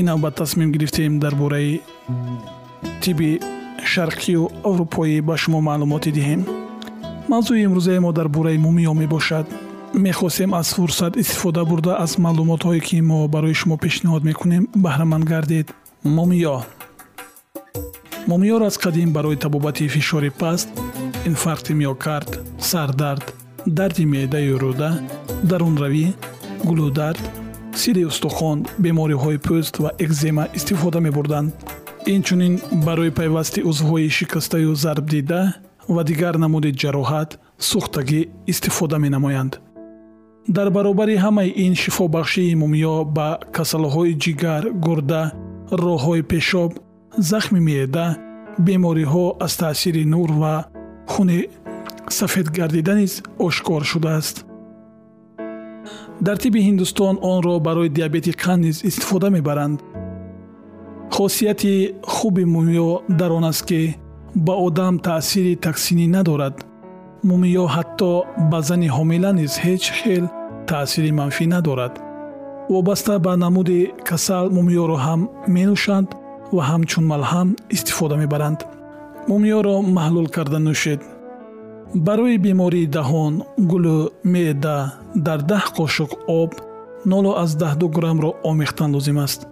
ин навбат тасмим гирифтем дар бораи тиби шарқию аврупоӣ ба шумо маълумоте диҳем. Мавзӯи имрӯзаи мо дар бораи мумиё мебошад. Мехостем аз фурсат истифода бурда аз маълумотҳое ки мо барои шумо пешниҳод мекунем баҳраманд гардед. Мумиё. Мумиёро аз қадим барои табобати фишори паст инфаркти миокард сардард дарди меъдаю рӯда дарунравӣ гулӯдард сири устухон бемориҳои пӯст ва экзема истифода мебурданд. Инчунин барои пайвасти узвҳои шикастаю зарбдида ва дигар намуди ҷароҳат сӯхтагӣ истифода менамоянд. Дар баробари ҳамаи ин шифобахшии мумиё ба касалҳои ҷигар гурда роҳҳои пешоб захми меъда бемориҳо аз таъсири нур ва хуни сафед гардида низ ошкор шудааст дар тиби ҳиндустон онро барои диабети қанд низ истифода мебаранд. Хосияти хуби мумиё дар он аст ки ба одам таъсири таксинӣ надорад. Мумиё ҳатто ба зани ҳомила низ ҳеҷ хел таъсири манфӣ надорад. Вобаста ба намуди касал мумиёро ҳам менӯшанд ва ҳамчун малҳам истифода мебаранд. Мумиёро маҳлул карда нӯшед барои бемории даҳон гулу меъда дар даҳ қошук об 0 грамро омехтан лозим аст.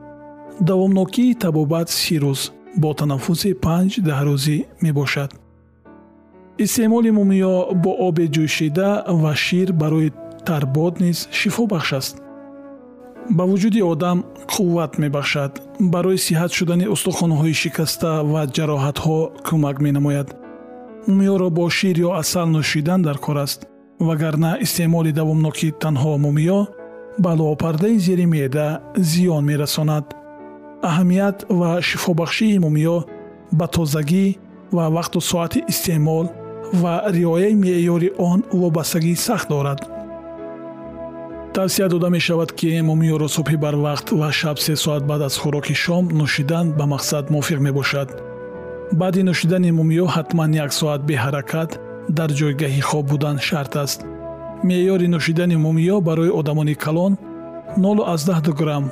Давомнокии табобат си рӯз бо танаффуси панҷ даҳрӯзӣ мебошад. Истеъмоли мумиё бо оби ҷӯшида ва шир барои тарбод низ шифобахш аст. Ба вуҷуди одам қувват мебахшад. Барои сиҳат шудани устухонҳои шикаста ва ҷароҳатҳо кӯмак менамояд мумиёро бо шир ё асал нӯшидан дар кор аст вагарна истеъмоли давомноки танҳо мумиё ба луопардаи зери меъда зиён мерасонад. Аҳамият ва шифобахшии мумиё ба тозагӣ ва вақту соати истеъмол ва риояи меъёри он вобастагӣ сахт дорад. Тавсия дода мешавад ки мумиёро субҳи барвақт ва шаб се соат баъд аз хӯроки шом нӯшидан ба мақсад мувофиқ мебошад баъди нӯшидани мумиё ҳатман як соат беҳаракат дар ҷойгоҳи хоб будан шарт аст. Меъёри нӯшидани мумиё барои одамони калон 0 грамм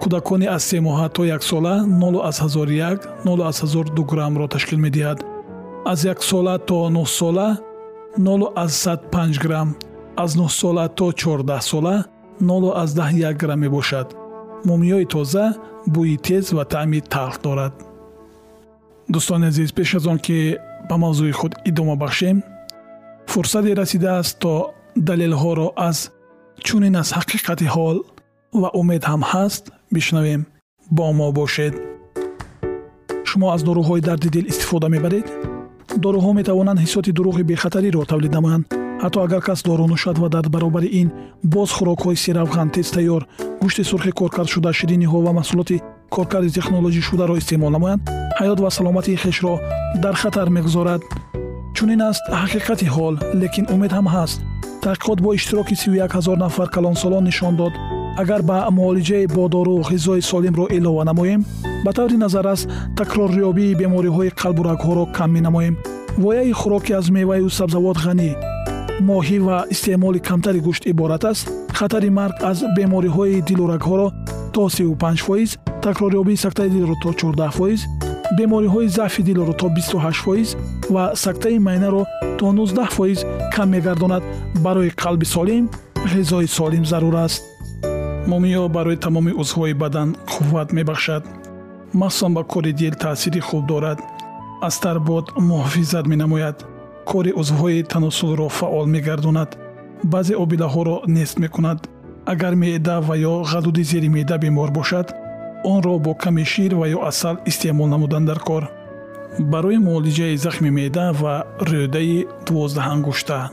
кӯдакони аз се моҳа то яксола 01 02 граммро ташкил медиҳад. Аз яксола то нӯҳсола 05 грамм аз нӯҳсола то чордаҳсола 01 грамм мебошад. Мумиёи тоза бӯи тез ва таъми талх дорад дӯстони азиз пеш аз он ки ба мавзӯи худ идома бахшем фурсате расидааст то далелҳоро аз чунин аз ҳақиқати ҳол ва умед ҳам ҳаст бишнавем бо мо бошед. Шумо аз доруҳои дарди дил истифода мебаред. Доруҳо метавонанд ҳиссоти дурӯғи бехатариро тавлид намоянд ҳатто агар кас дору нӯшад ва дар баробари ин боз хӯрокҳои сиравған тезтайёр гӯшти сурхи коркардшуда шириниҳо ва маҳсулоти коркарди технологишударо истеъмол намоянд. Ҳаёт ва саломатии хешро дар хатар мегузорад чунин аст ҳақиқати ҳол лекин умед ҳам ҳаст. Таҳқиқот бо иштироки 31 ҳазор нафар калонсолон нишон дод. Агар ба муолиҷаи бо дору ғизои солимро илова намоем ба таври назар аст такрорёбии бемориҳои қалбу рагҳоро кам менамоем. Вояи хӯроке аз меваю сабзавот ғанӣ моҳӣ ва истеъмоли камтари гӯшт иборат аст. Хатари марг аз бемориҳои дилу рагҳоро то 35 фоиз такрорёбии сактаи дилро то 14 фоиз бемориҳои заъфи дилро то 28 фоиз ва сактаи майнаро то 19 фоиз кам мегардонад. Барои қалби солим ғизои солим зарур аст. Мумиё барои тамоми узвҳои бадан қувват мебахшад. Махсусан ба кори дил таъсири хуб дорад. Аз тарбод муҳофизат менамояд. Кори узвҳои таносулро фаъол мегардонад. Баъзе обилаҳоро нест мекунад агар меъда ва ё ғадуди зери меъда бемор бошад онро бо ками шир ва ё асал истеъмол намудан дар кор. Барои муолиҷаи захми меъда ва рӯдаи дувоздаҳангушта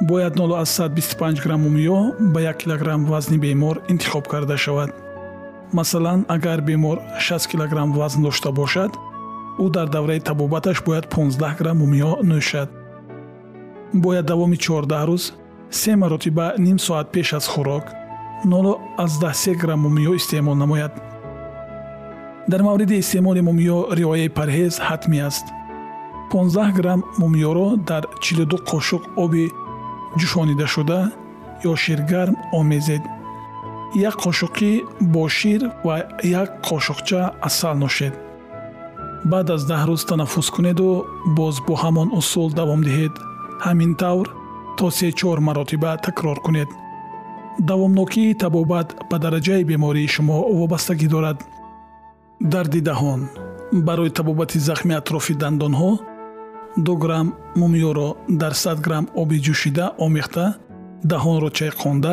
бояд 0125 грамм мумиё ба 1 килограмм вазни бемор интихоб карда шавад. Масалан агар бемор 60 килограмм вазн дошта бошад ӯ дар давраи табобаташ бояд 15 грамм мумиё нӯшад. Бояд давоми 14 рӯз се маротиба ним соат пеш аз хӯрок 0 грамм мумиё истеъмол намояд. Дар мавриди истеъмоли мумиё риояи парҳез ҳатмӣ аст. 15 грамм мумиёро дар 42 қошуқ оби ҷӯшонидашуда ё ширгарм омезед. Як қошуқӣ бо шир ва як қошуқча асал нӯшед баъд аз даҳ рӯз танаффус кунеду боз бо ҳамон усул давом диҳед. Ҳамин тавр то се-чор маротиба такрор кунед. Давомнокии табобат ба дараҷаи бемории шумо вобастагӣ дорад. Дарди даҳон барои табобати захми атрофи дандонҳо ду грамм мумиёро дар сад грамм оби ҷӯшида омехта даҳонро чайқонда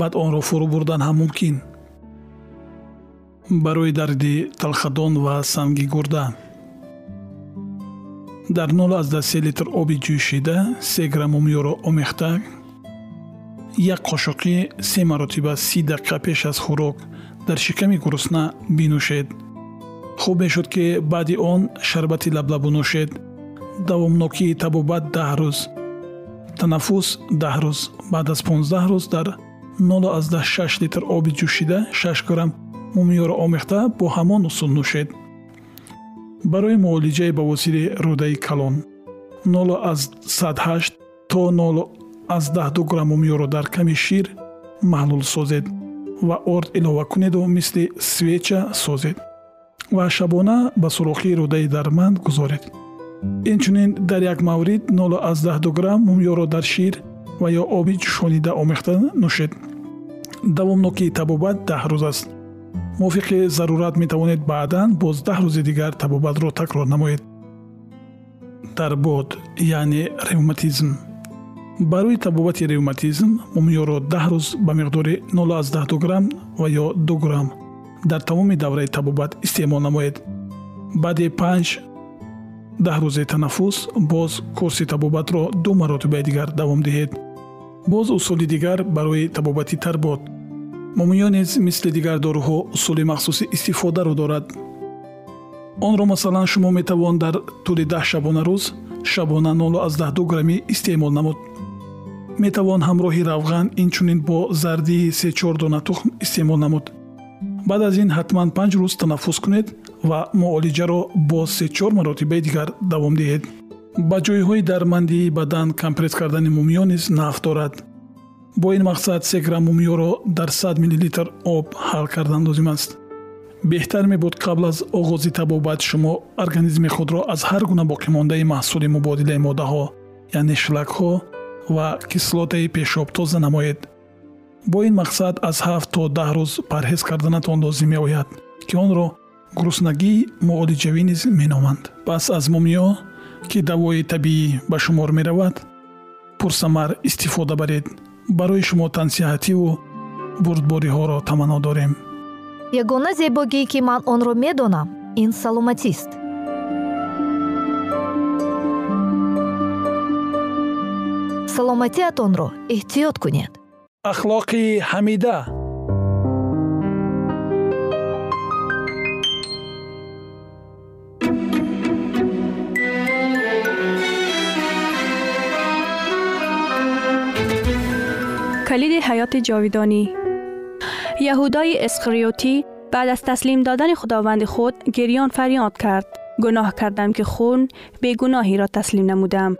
баъд онро фурӯ бурдан ҳам мумкин. Барои дарди талхадон ва санги гурда дар 03 литр оби ҷӯшида се грамм мумиёро омехта. Як қошуқи се маротиба си дақиқа пеш аз хӯрок дар шиками гурусна бинӯшед. Хуб мешуд ки баъди он шарбати лаблабу нӯшед давомнокии табобат даҳ рӯз танаффус даҳ рӯз. Баъд аз 15 рӯз дар 06 литр оби ҷӯшида 6 грамм мумиёро омехта бо ҳамон усул нӯшед барои муолиҷаи бавосири рӯдаи калон. 08 то 12 грамм мумиёро дар ками шир маҳлул созед ва орд илова кунеду мисли свеча созед ва шабона ба сурохии рӯдаи дарманд гузоред. Инчунин дар як маврид 02 грамм мумиёро дар шир ва ё оби ҷӯшонида омехта нӯшед. Давомнокии табобат даҳ рӯз аст мувофиқи зарурат метавонед баъдан боз даҳ рӯзи дигар табобатро такрор намоед. Дарбод яъне ревматизм. Барои табобати ревматизм мумиёро даҳ рӯз ба миқдори 02 грамм ва ё 2 грамм дар тамоми давраи табобат истеъмол намоед. Баъди панҷ даҳ рӯзи танаффус боз курси табобатро ду маротибаи дигар давом диҳед. Боз усули дигар барои табобати тарбод мумиё низ мисли дигар доруҳо усули махсуси истифодаро дорад. Онро масалан шумо метавон дар тӯли даҳ шабона рӯз шабона 02 граммӣ истеъмол намуд. Метавон ҳамроҳи равған инчунин бо зардии се-чор дона тухм истеъмол намуд. Баъд аз ин ҳатман панҷ рӯз танаффус кунед ва муолиҷаро бо се-чор маротибаи дигар давом диҳед. Ба ҷойҳои дармандии бадан компресс кардани мумиё низ нафъ дорад бо ин мақсад се грамм мумиёро дар 100 миллилитр об ҳал кардан лозим аст. Беҳтар мебуд қабл аз оғози табобат шумо организми худро аз ҳар гуна боқимондаи маҳсули мубодилаи моддаҳо яъне шлакҳо ва кислотаи пешоб тоза намоед. Бо ин мақсад аз ҳафт то даҳ рӯз парҳез карданатон лозим меояд ки онро гуруснагии муолиҷавӣ низ меноманд. Пас аз мумиё ки давои табиӣ ба шумор меравад пурсамар истифода баред барои шумо тансиҳативу бурдбориҳоро таманно дорем. Ягона зебогӣ ки ман онро медонам ин саломатист. Саломатиатонро эҳтиёт кунед. Ахлоқи ҳамида کلید حیات جاویدانی. یهودای اسخریوتی بعد از تسلیم دادن خداوند خود گریان فریاد کرد. گناه کردم که خون به گناهی را تسلیم نمودم.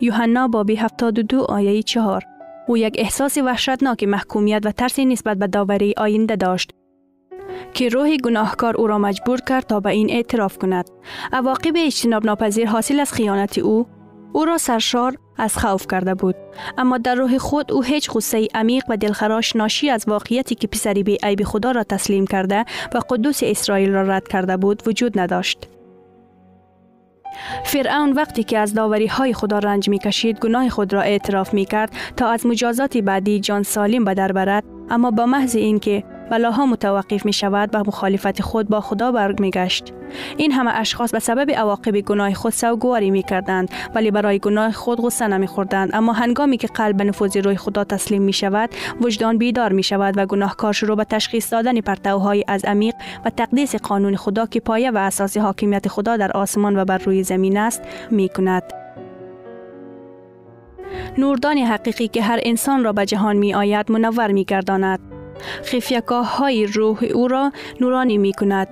یوحنا بابی 72 آیه 4 او یک احساس وحشتناک محکومیت و ترس نسبت به داوری آینده داشت که روح گناهکار او را مجبور کرد تا به این اعتراف کند. عواقب اجتناب ناپذیر حاصل از خیانت او او را سرشار از خوف کرده بود. اما در روح خود او هیچ غصه عمیق و دلخراش ناشی از واقعیتی که پسری بی عیب خدا را تسلیم کرده و قدوس اسرائیل را رد کرده بود وجود نداشت. فرعون وقتی که از داوری های خدا رنج می کشید گناه خود را اعتراف می کرد تا از مجازات بعدی جان سالم به در برد. اما با محض اینکه بلاها متوقف می شود و مخالفت خود با خدا برگ می گشت. این همه اشخاص به سبب عواقب گناه خود سوگواری می کردند ولی برای گناه خود غصه نمی خوردند اما هنگامی که قلب به نفوذ روی خدا تسلیم می شود وجدان بیدار می شود و گناهکار شروع به تشخیص دادن پرتوهای از عمیق و تقدیس قانون خدا که پایه و اساس حاکمیت خدا در آسمان و بر روی زمین است می کند. نوردان حقیقی که هر انسان را به جهان می آید منور می گرداند. خفیگاه های روح او را نورانی می کند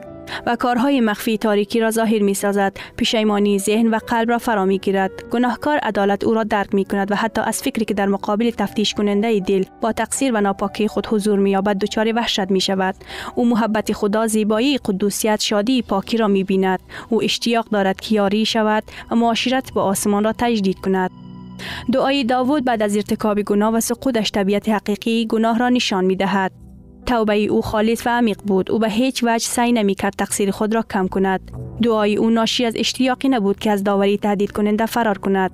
و کارهای مخفی تاریکی را ظاهر می سازد پشیمانی ذهن و قلب را فرا می گیرد گناهکار عدالت او را درک می کند و حتی از فکری که در مقابل تفتیش کننده دل با تقصیر و ناپاکی خود حضور می یابد دچار وحشت می شود او محبت خدا زیبایی قدوسیت شادی پاکی را می بیند او اشتیاق دارد که یاری شود و معاشرت با آسمان را تجدید کند. دعای داوود بعد از ارتکاب گناه و سقوطش طبیعت حقیقی گناه را نشان می دهد. توبه او خالص و عمیق بود. او به هیچ وجه سعی نمی کرد تقصیر خود را کم کند. دعای او ناشی از اشتیاقی نبود که از داوری تهدید کننده فرار کند.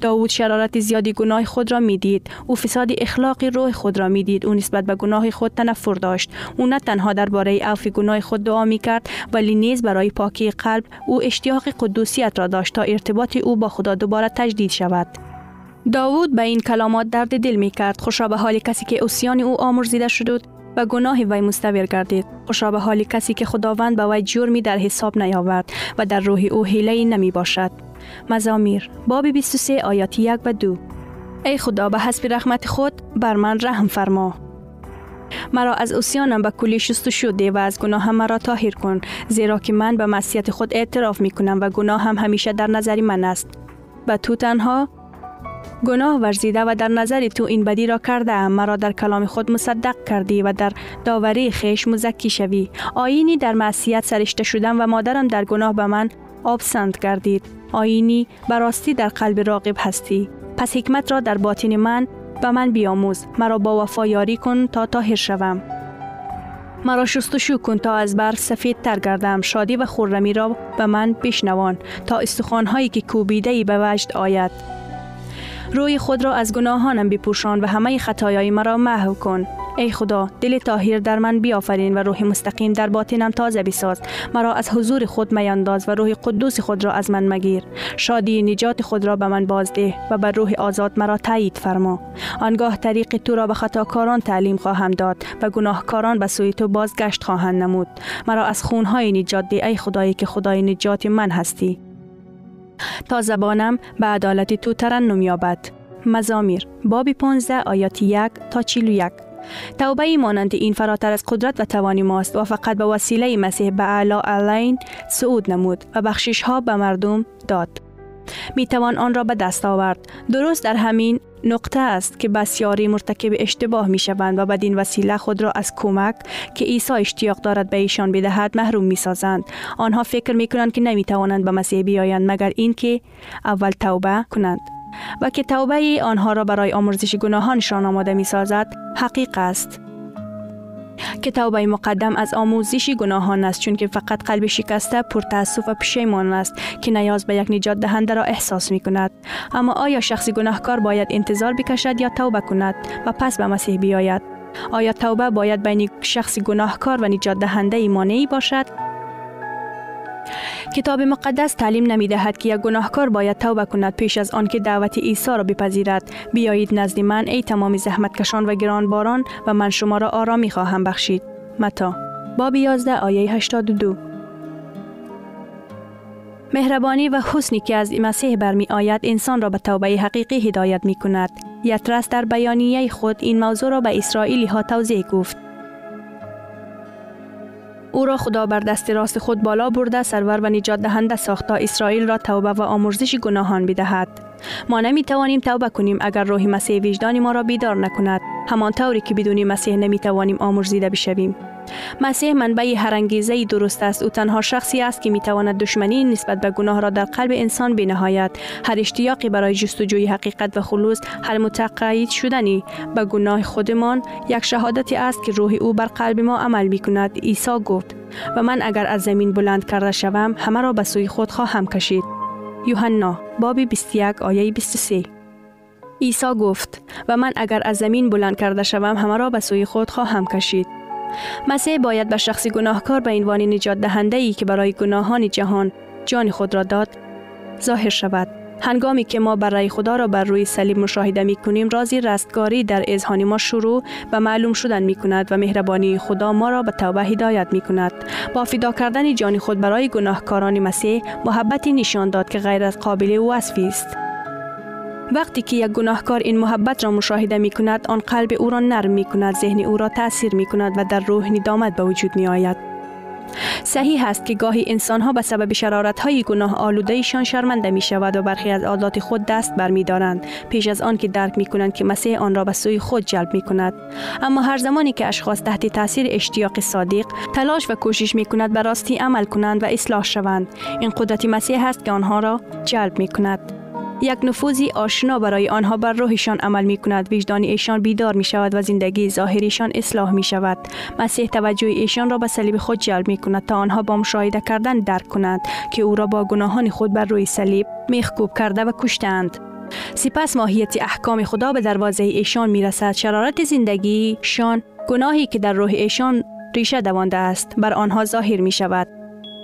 داوود شرارت زیادی گناه خود را می‌دید. او فساد اخلاقی روح خود را می‌دید. او نسبت به گناه خود تنفر داشت. او نه تنها درباره عفو گناه خود دعا می کرد ولی نیز برای پاکی قلب او اشتیاق قدوسیت را داشت تا ارتباط او با خدا دوباره تجدید شود. داوود به این کلامات درد دل می کرد خوشا به حال کسی که اوسیان او آمرزیده شد و گناه وی مستویر گردید. خوشا به حال کسی که خداوند به وی جرمی در حساب نیاورد و در روح او حیله نمی باشد. مزامیر باب 23 آیات 1 و 2 ای خدا به حسب رحمت خود بر من رحم فرما. مرا از اوسیانم به کلی شستشو ده و از گناه مرا طاهر کن زیرا که من به معصیت خود اعتراف می کنم و گناه هم همیشه در نظر من است. به تو تنها گناه ورزیده و در نظر تو این بدی را کرده مرا در کلام خود مصدق کردی و در داوری خیش مزکی شوی. آینی در معصیت سرشته شدم و مادرم در گناه به من آبسند کردید آینی براستی در قلب راقب هستی. پس حکمت را در باطن من به من بیاموز. مرا با وفا یاری کن تا طاهر شوم. مرا شستشو کن تا از بر سفید تر گردم. شادی و خورمی را به من بشنوان تا استخوانهایی که کوبیده ای به وجد آید. روی خود را از گناهانم بپوشان و همه خطایای مرا محو کن. ای خدا دل طاهر در من بیافرین و روح مستقیم در باطنم تازه بساز. مرا از حضور خود میانداز و روح قدوس خود را از من مگیر. شادی نجات خود را به من بازده و بر روح آزاد مرا تایید فرما. آنگاه طریق تو را به خطاکاران تعلیم خواهم داد و گناهکاران به سوی تو بازگشت خواهند نمود. مرا از خونهای نجات ده ای خدایی که خدای نجات من هستی. تا زبانم به عدالت تو ترنم یابد مزامیر باب 15 آیات 1 تا 41 توبه مانند این فراتر از قدرت و توانی ماست و فقط به وسیله مسیح به اعلا علین صعود نمود و بخشش ها به مردم داد. می توان آن را به دست آورد. درست در همین نقطه است که بسیاری مرتکب اشتباه می شوند و بدین وسیله خود را از کمک که عیسی اشتیاق دارد به ایشان بدهد محروم می سازند. آنها فکر می کنند که نمی توانند به مسیح بیایند مگر اینکه اول توبه کنند. و که توبه آنها را برای آمرزش گناهانشان آماده می سازد حقیق است. که توبه مقدم از آموزش گناهان است چون که فقط قلب شکسته پرتاسف و پشیمان است که نیاز به یک نجات دهنده را احساس می کند اما آیا شخص گناهکار باید انتظار بکشد یا توبه کند؟ و پس به مسیح بیاید. آیا توبه باید بین شخص گناهکار و نجات دهنده ایمانی باشد؟ کتاب مقدس تعلیم نمی دهد که یک گناهکار باید توبه کند پیش از آنکه دعوت عیسی را بپذیرد بیایید نزد من ای تمام زحمتکشان و گرانباران و من شما را آرامی خواهم بخشید متا باب 11 آیه 82 مهربانی و حسنی که از مسیح برمی آید انسان را به توبه حقیقی هدایت می کند. یترس در بیانیه خود این موضوع را به اسرائیلی ها توضیح گفت. او را خدا بر دست راست خود بالا برده سرور و نجات دهنده ساخت تا اسرائیل را توبه و آمرزش گناهان بدهد. ما نمی توانیم توبه کنیم اگر روح مسیح وجدان ما را بیدار نکند. همان طوری که بدون مسیح نمی توانیم آمرزیده بشویم. مسیح منبع هر انگیزه درست است. او تنها شخصی است که می تواند دشمنی نسبت به گناه را در قلب انسان بنهایت هر اشتیاقی برای جستجوی حقیقت و خلوص هر متقاعد شدنی به گناه خودمان یک شهادتی است که روح او بر قلب ما عمل می کند عیسی گفت. و من اگر از زمین بلند کرده شوم همه را به سوی خود خواهم کشید. یوحنا باب 21 آیه 23 عیسی گفت و من اگر از زمین بلند کرده شوم همه را به سوی خود خواهم کشید. مسیح باید به شخص گناهکار به عنوان نجات دهنده ای که برای گناهان جهان جان خود را داد ظاهر شود. هنگامی که ما برای خدا را بر روی صلیب مشاهده می کنیم رازی رستگاری در اذهان ما شروع و معلوم شدن می کند و مهربانی خدا ما را به توبه هدایت می کند با فدا کردن جان خود برای گناهکاران مسیح محبتی نشان داد که غیر از قابل وصفی است. وقتی که یک گناهکار این محبت را مشاهده می کند آن قلب او را نرم می کند ذهن او را تاثیر می کند و در روح ندامت به وجود می آید صحیح است که گاهی انسان ها به سبب شرارت های گناه آلوده ایشان شرمنده می شود و برخی از عادات خود دست بر می دارند پیش از آن که درک می کنند که مسیح آن را به سوی خود جلب می کند اما هر زمانی که اشخاص تحت تاثیر اشتیاق صادق تلاش و کوشش می کند به راستی عمل کنند و اصلاح شوند. این قدرت مسیح است که آنها را جلب می کند یک نفوذی آشنا برای آنها بر روحشان عمل می کند وجدان ایشان بیدار می شود و زندگی ظاهریشان اصلاح می شود مسیح توجه ایشان را به صلیب خود جلب می کند تا آنها با مشاهده کردن درک کنند که او را با گناهان خود بر روی صلیب میخکوب کرده و کشتند. سپس ماهیت احکام خدا به دروازه ایشان می رسد شرارت زندگی شان گناهی که در روح ایشان ریشه دوانده است بر آنها ظاهر می شود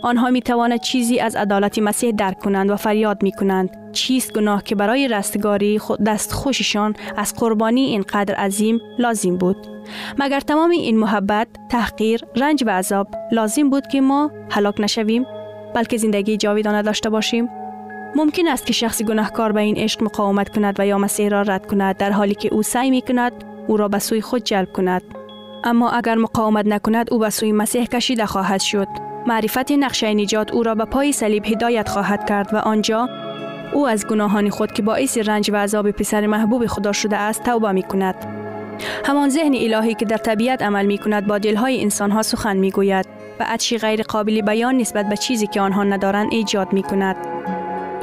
آنها می توانند چیزی از عدالت مسیح درک کنند و فریاد می کنند چیست گناه که برای رستگاری خود دست خوششان از قربانی اینقدر عظیم لازم بود؟ مگر تمام این محبت تحقیر رنج و عذاب لازم بود که ما هلاک نشویم؟ بلکه زندگی جاویدانه داشته باشیم؟ ممکن است که شخص گناهکار به این عشق مقاومت کند و یا مسیح را رد کند در حالی که او سعی می کند او را به سوی خود جلب کند. اما اگر مقاومت نکند او به سوی مسیح کشیده خواهد شد. معرفت نقشه نجات او را به پای صلیب هدایت خواهد کرد و آنجا او از گناهان خود که باعث رنج و عذاب پسر محبوب خدا شده است توبه می کند. همان ذهن الهی که در طبیعت عمل می کند با دلهای انسان ها سخن می گوید و عطشی غیر قابل بیان نسبت به چیزی که آنها ندارند ایجاد می کند.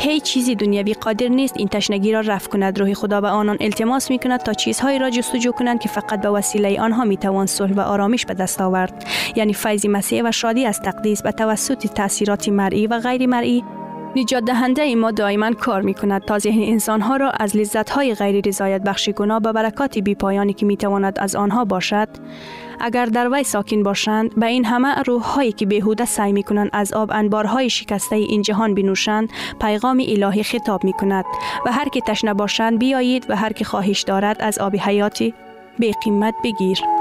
هیچ چیزی دنیوی قادر نیست این تشنگی را رفع کند. روح خدا به آنان التماس می کند تا چیزهایی را جستجو کنند که فقط به وسیله آنها می توان صلح و آرامش به دست آورد. یعنی فیض مسیح و شادی از تقدیس به توسط تاثیرات مرئی و غیر مرئی نجات دهنده ما دائما کار می کند تا ذهن انسان ها را از لذت های غیر رضایت بخش گناه به برکات بی پایانی که می تواند از آنها باشد اگر در وی ساکن باشند به این همه روح هایی که بهوده سعی می کنند از آب انبارهای شکسته این جهان بنوشند پیغام الهی خطاب می کند و هر که تشنه باشند بیایید و هر که خواهش دارد از آب حیاتی به قیمت بگیر.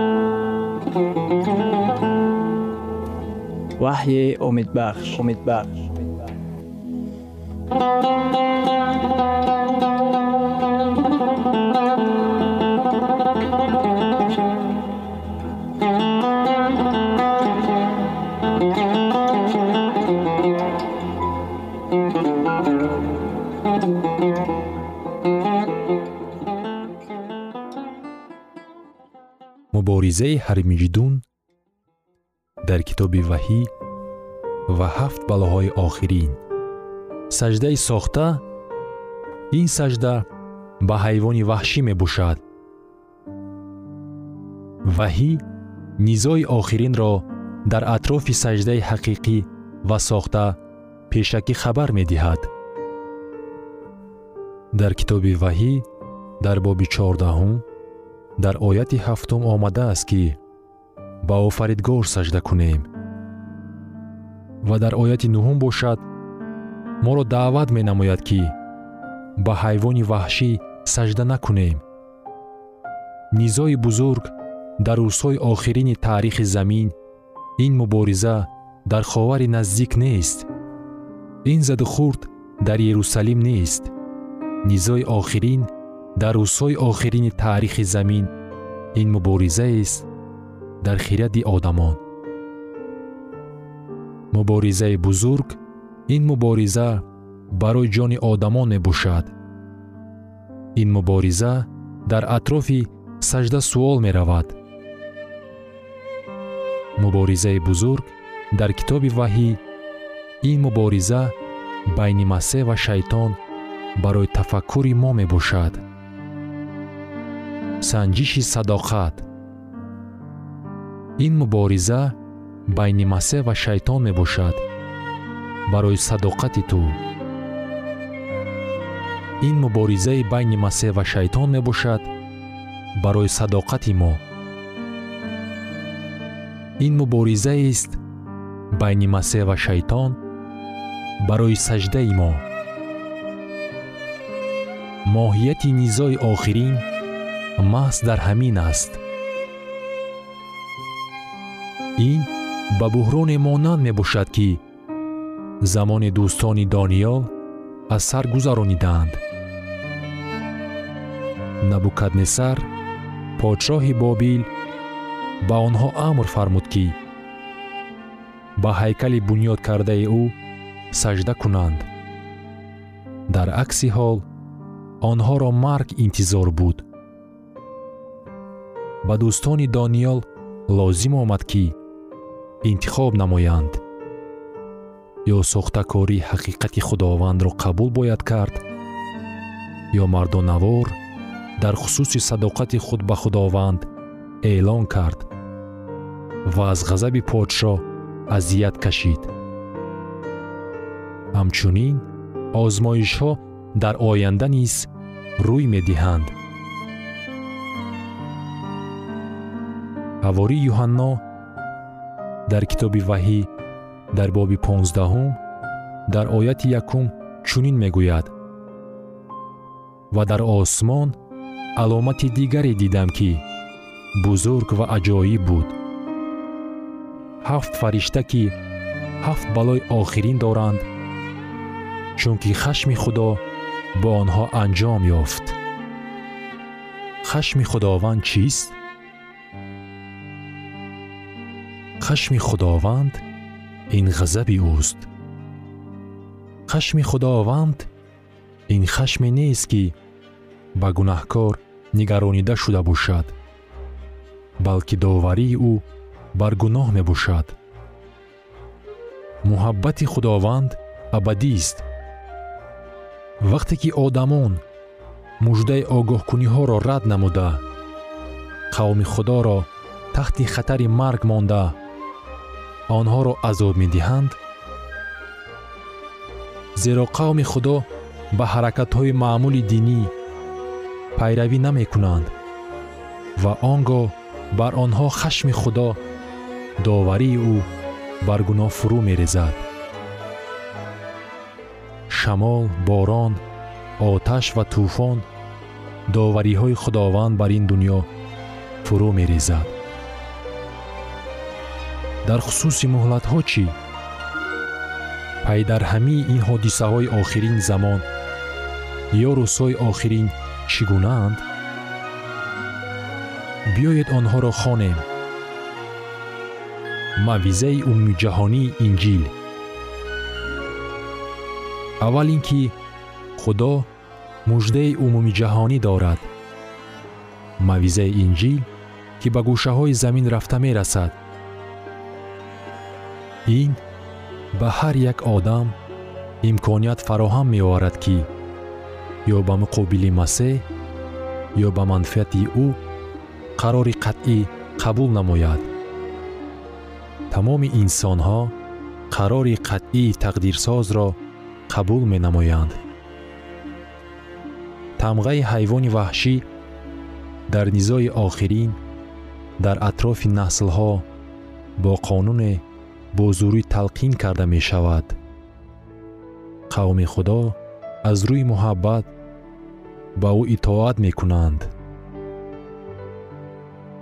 وحی امید بخش بوریزه هر مجدون در کتاب وحی و هفت بالهای آخرین سجده ساخته این سجده با حیوان وحشی می باشد وحی نیزای آخرین را در اطراف سجده حقیقی و ساخته پیشکی خبر می دهد. در کتاب وحی در باب چهاردهم дар ояти ҳафтум омадааст ки ба офаридгор саҷда кунем. Ва дар ояти нуҳум бошад моро даъват менамояд ки ба ҳайвони ваҳшӣ саҷда накунем. Низои бузург дар рӯзҳои охирини таърихи замин ин мубориза дар ховари наздик нест. Ин задухурд дар ерусалим нест. Низои охирин дар рӯзҳои охирини таърихи замин. Ин муборизаест дар хиради одамон. Муборизаи бузург ин мубориза барои ҷони одамон мебошад. Ин мубориза дар атрофи саҷда суол меравад. Муборизаи бузург дар китоби ваҳӣ ин мубориза байни масеҳ ва шайтон барои тафаккури мо мебошад санҷиши садоқат. Ин мубориза байни масеҳ ва шайтон мебошад барои садоқати ту. Ин муборизаи байни масеҳ ва шайтон мебошад барои садоқати мо. Ин муборизаест байни масеҳ ва шайтон барои саҷдаи мо. Моҳияти низои охирин маҳз дар ҳамин аст. Ин ба буҳроне монанд мебошад ки замони дӯстони дониёл аз сар гузаронидаанд. Набукаднесар подшоҳи бобил ба онҳо амр фармуд ки ба ҳайкали бунёд кардаи ӯ саҷда кунанд. Дар акси ҳол онҳоро марг интизор буд ба дӯстони дониёл лозим омад ки интихоб намоянд. Ё сохтакории ҳақиқати худовандро қабул бояд кард ё мардонавор дар хусуси садоқати худ ба худованд эълон кард ва аз ғазаби подшоҳ азият кашид. Ҳамчунин озмоишҳо дар оянда низ рӯй медиҳанд ҳавори юҳанно дар китоби ваҳӣ дар боби понздаҳум дар ояти якум чунин мегӯяд ва дар осмон аломати дигаре дидам ки бузург ва аҷоиб буд. Ҳафт фаришта ки ҳафт балои охирин доранд чунки хашми худо бо онҳо анҷом ёфт. Хашми худованд чист хашми худованд ин ғазаби ӯст хашми худованд ин хашме нест ки ба гунаҳкор нигаронида шуда бошад балки доварии ӯ бар гуноҳ мебошад. Муҳаббати худованд абадист вақте ки одамон муждаи огоҳкуниҳоро рад намуда қавми худоро таҳти хатари марг монда онҳоро азоб медиҳанд зеро қавми худо ба ҳаракатҳои маъмули динӣ пайравӣ намекунанд ва он гоҳ бар онҳо хашми худо доварии ӯ бар гуноҳ фурӯ мерезад. Шамол борон оташ ва тӯфон довариҳои худованд бар ин дуньё фурӯ мерезад дар хусуси муҳлатҳо чӣ? Пай дар ҳамаи ин ҳодисаҳои охирини замон ё рӯзҳои охирин чӣ гунаанд биёед онҳоро хонем. Мавъизаи умумиҷаҳонии инҷил. Аввал ин ки худо муждаи умуми ҷаҳонӣ дорад. Мавизаи инҷил ки ба гӯшаҳои замин рафта мерасад ин ба ҳар як одам имконият фароҳам меоварад ки ё ба муқобили масеҳ ё ба манфиати ӯ қарори қатъӣ қабул намояд. Тамоми инсонҳо қарори қатъии тақдирсозро қабул менамоянд. Тамғаи ҳайвони ваҳшӣ дар низои охирин дар атрофи наслҳо бо қонуне бо зурӣ талқин карда мешавад. Қавми худо аз рӯи муҳаббат ба ӯ итоат мекунанд.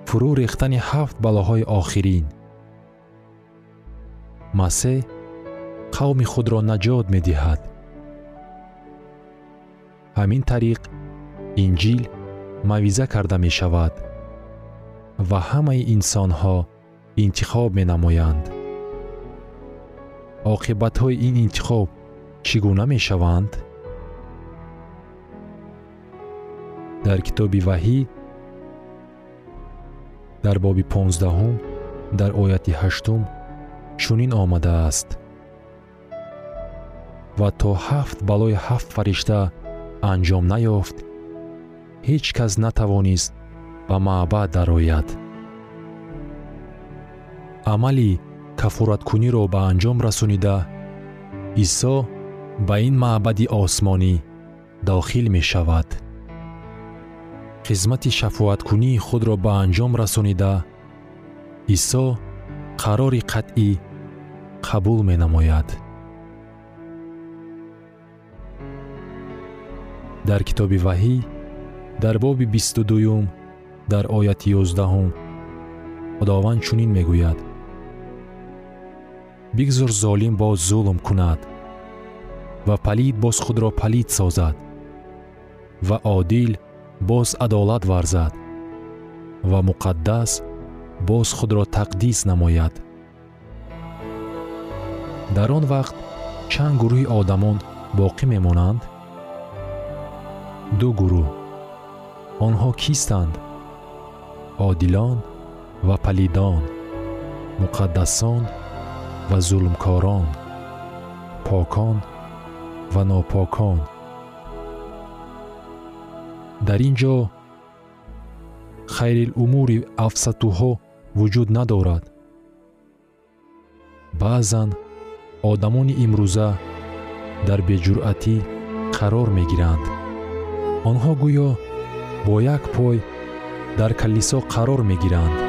Фурӯ рехтани ҳафт балоҳои охирин. Масеҳ қавми худро наҷот медиҳад. Ҳамин тариқ инҷил мавъиза карда мешавад ва ҳамаи инсонҳо интихоб менамоянд оқибатҳои ин интихоб чӣ гуна мешаванд? Дар китоби ваҳӣ дар боби понздаҳум дар ояти ҳаштум чунин омадааст. Ва то ҳафт балои ҳафт фаришта анҷом наёфт ҳеҷ кас натавонист ба маъбад дарояд. Амали кафораткуниро ба анҷом расонида исо ба ин маъбади осмонӣ дохил мешавад. Хизмати шафоаткунии худро ба анҷом расонида исо қарори қатъӣ қабул менамояд. Дар китоби ваҳӣ дар боби бисту дуюм дар ояти ёздаҳум худованд чунин мегӯяд бигзор золим боз зулм кунад ва палид боз худро палид созад ва одил боз адолат варзад ва муқаддас боз худро тақдис намояд. Дар он вақт чанд гурӯҳи одамон боқӣ мемонанд? Ду гурӯҳ. Онҳо кистанд? Одилон ва палидон муқаддасон ва зулмкорон покон ва нопокон. Дар ин ҷо хайрилумури афсатуҳо вуҷуд надорад. Баъзан одамони имрӯза дар беҷуръатӣ қарор мегиранд. Онҳо гӯё бо як пой дар калисо қарор мегиранд